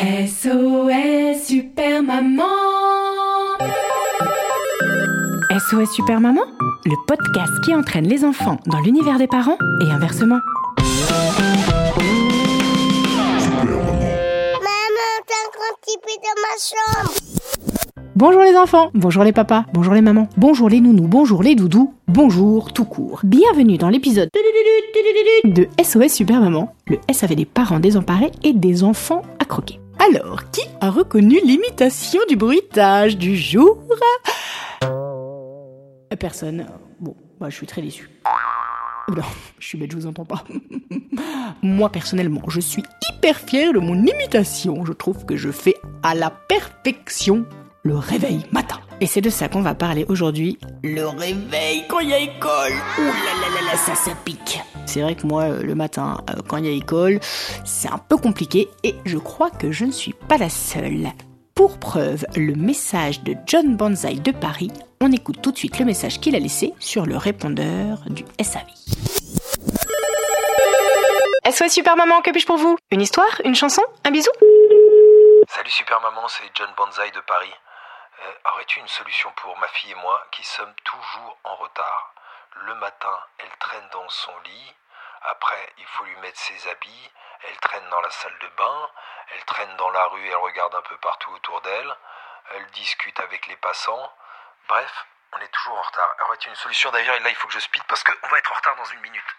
SOS Super Maman SOS Super Maman, le podcast qui entraîne les enfants dans l'univers des parents et inversement. Maman, t'as un grand petit peu dans ma chambre. Bonjour les enfants, bonjour les papas, bonjour les mamans, bonjour les nounous, bonjour les doudous, bonjour tout court. Bienvenue dans l'épisode de SOS Super Maman, le SAV des parents désemparés et des enfants à croquer. Alors, qui a reconnu l'imitation du bruitage du jour? Euh, Personne. Bon, moi je suis très déçu. Non, je suis bête, je vous entends pas. Moi personnellement, je suis hyper fière de mon imitation. Je trouve que je fais à la perfection le réveil matin. Et c'est de ça qu'on va parler aujourd'hui. Le réveil quand il y a école. Ouh là là là là, ça, ça pique. C'est vrai que moi, euh, le matin, euh, quand il y a école, c'est un peu compliqué et je crois que je ne suis pas la seule. Pour preuve, le message de John Banzai de Paris, on écoute tout de suite le message qu'il a laissé sur le répondeur du SAV. SOS Super Maman, que puis-je pour vous? Une histoire? Une chanson? Un bisou? Salut Super Maman, c'est John Banzai de Paris. Euh, Aurais-tu une solution pour ma fille et moi qui sommes toujours en retard? Le matin, elle traîne dans son lit. Après, il faut lui mettre ses habits. Elle traîne dans la salle de bain. Elle traîne dans la rue et elle regarde un peu partout autour d'elle. Elle discute avec les passants. Bref, on est toujours en retard. Aurais-tu une solution D'ailleurs, là, il faut que je speed parce qu'on va être en retard dans une minute.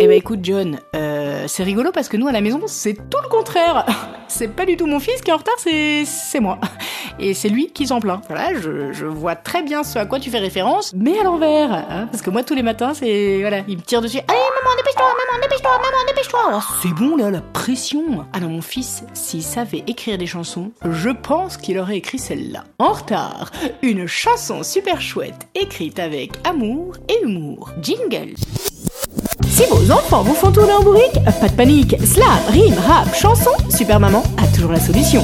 Eh ben écoute John, euh, c'est rigolo parce que nous à la maison c'est tout le contraire. C'est pas du tout mon fils qui est en retard, c'est moi. Et c'est lui qui s'en plaint. Voilà, je, je vois très bien ce à quoi tu fais référence, mais à l'envers. hein, parce que moi tous les matins c'est voilà, il me tire dessus. Allez maman dépêche-toi, maman dépêche-toi, maman dépêche-toi. C'est bon là la pression. Ah non mon fils, s'il savait écrire des chansons, je pense qu'il aurait écrit celle-là. En retard, une chanson super chouette écrite avec amour et humour. Jingle. Si vos enfants vous font tourner en bourrique, pas de panique, slam, rime, rap, chanson, Super Maman a toujours la solution.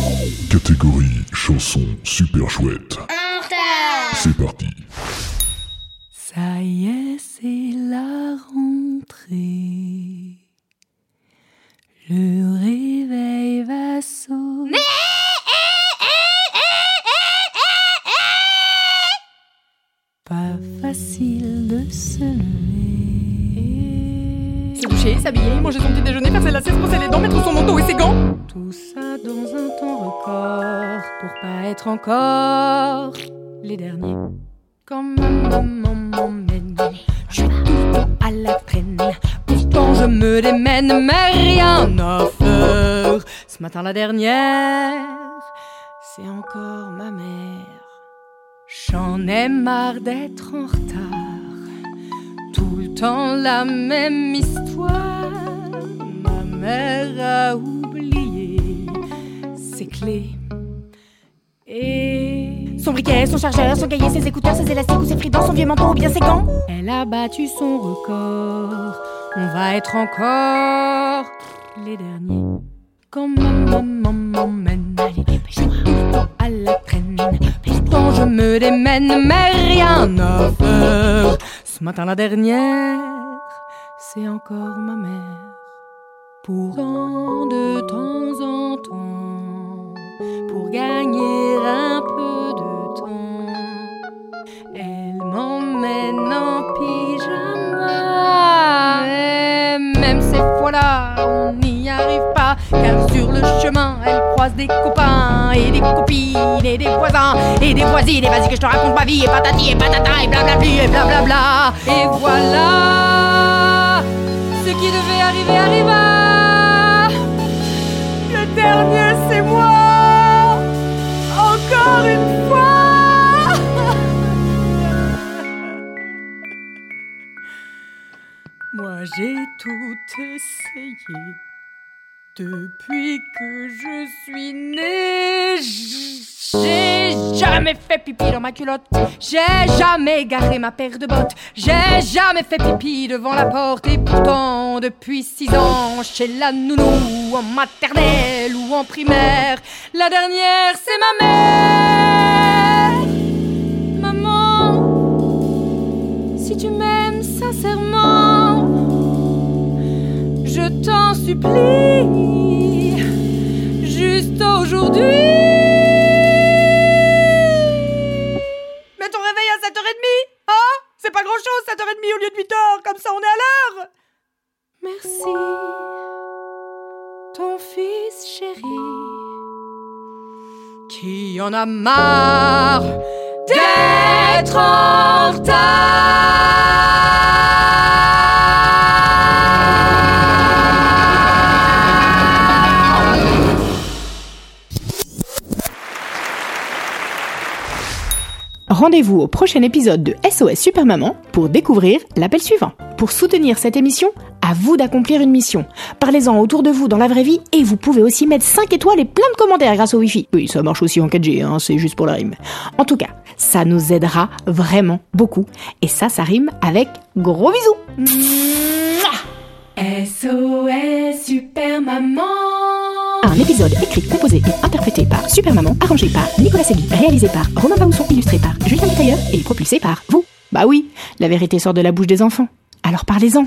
Catégorie chanson super chouette. C'est parti. Ça y est, c'est la rentrée. Se s'habiller, manger son petit déjeuner, faire ses lacets, se brosser les dents, mettre son manteau et ses gants. Tout ça dans un temps record pour pas être encore les derniers. Quand ma maman m'emmène, je suis tout le temps à la traîne. Pourtant je me démène, mais rien à faire. Ce matin la dernière, c'est encore ma mère. J'en ai marre d'être en retard. Tout le temps la même histoire. Ma mère a oublié ses clés. Et son briquet, son chargeur, son cahier, ses écouteurs, ses élastiques ou ses fridans, son vieux manteau ou bien ses gants. Elle a battu son record. On va être encore les derniers. Quand ma maman m'emmène, je suis tout le temps à la traîne. Pourtant je me démène, mais rien faire. Ce matin la dernière, c'est encore ma mère. Pourtant de temps en temps, pour gagner un peu de temps, elle m'emmène en pyjama. Et même ces fois-là, on n'y arrive pas, car sur le chemin, des copains et des copines et des voisins et des voisines. Et vas-y que je te raconte ma vie et patati et patata et blablabli et blablabla. Et voilà, ce qui devait arriver arriva. Le dernier, c'est moi. Encore une fois. Moi, j'ai tout essayé. Depuis que je suis née, j'ai jamais fait pipi dans ma culotte. J'ai jamais garé ma paire de bottes. J'ai jamais fait pipi devant la porte. Et pourtant, depuis six ans, chez la nounou, en maternelle ou en primaire, la dernière, c'est ma mère. Maman, si tu m'aimes sincèrement, je t'en supplie, juste aujourd'hui. Mais ton réveil à 7h30 Hein? C'est pas grand chose 7h30 au lieu de 8h, comme ça on est à l'heure Merci, ton fils chéri, qui en a marre d'être en retard? Rendez-vous au prochain épisode de SOS Super Maman pour découvrir l'appel suivant. Pour soutenir cette émission, à vous d'accomplir une mission. Parlez-en autour de vous dans la vraie vie et vous pouvez aussi mettre 5 étoiles et plein de commentaires grâce au Wi-Fi. Oui, ça marche aussi en 4G, hein, c'est juste pour la rime. En tout cas, ça nous aidera vraiment beaucoup. Et ça, ça rime avec gros bisous. SOS Super Maman. Un épisode écrit, composé et interprété par Super Maman, arrangé par Nicolas Segui, réalisé par Romain Bausson, illustré par Julien Tailleur et propulsé par vous. Bah oui, la vérité sort de la bouche des enfants. Alors parlez-en.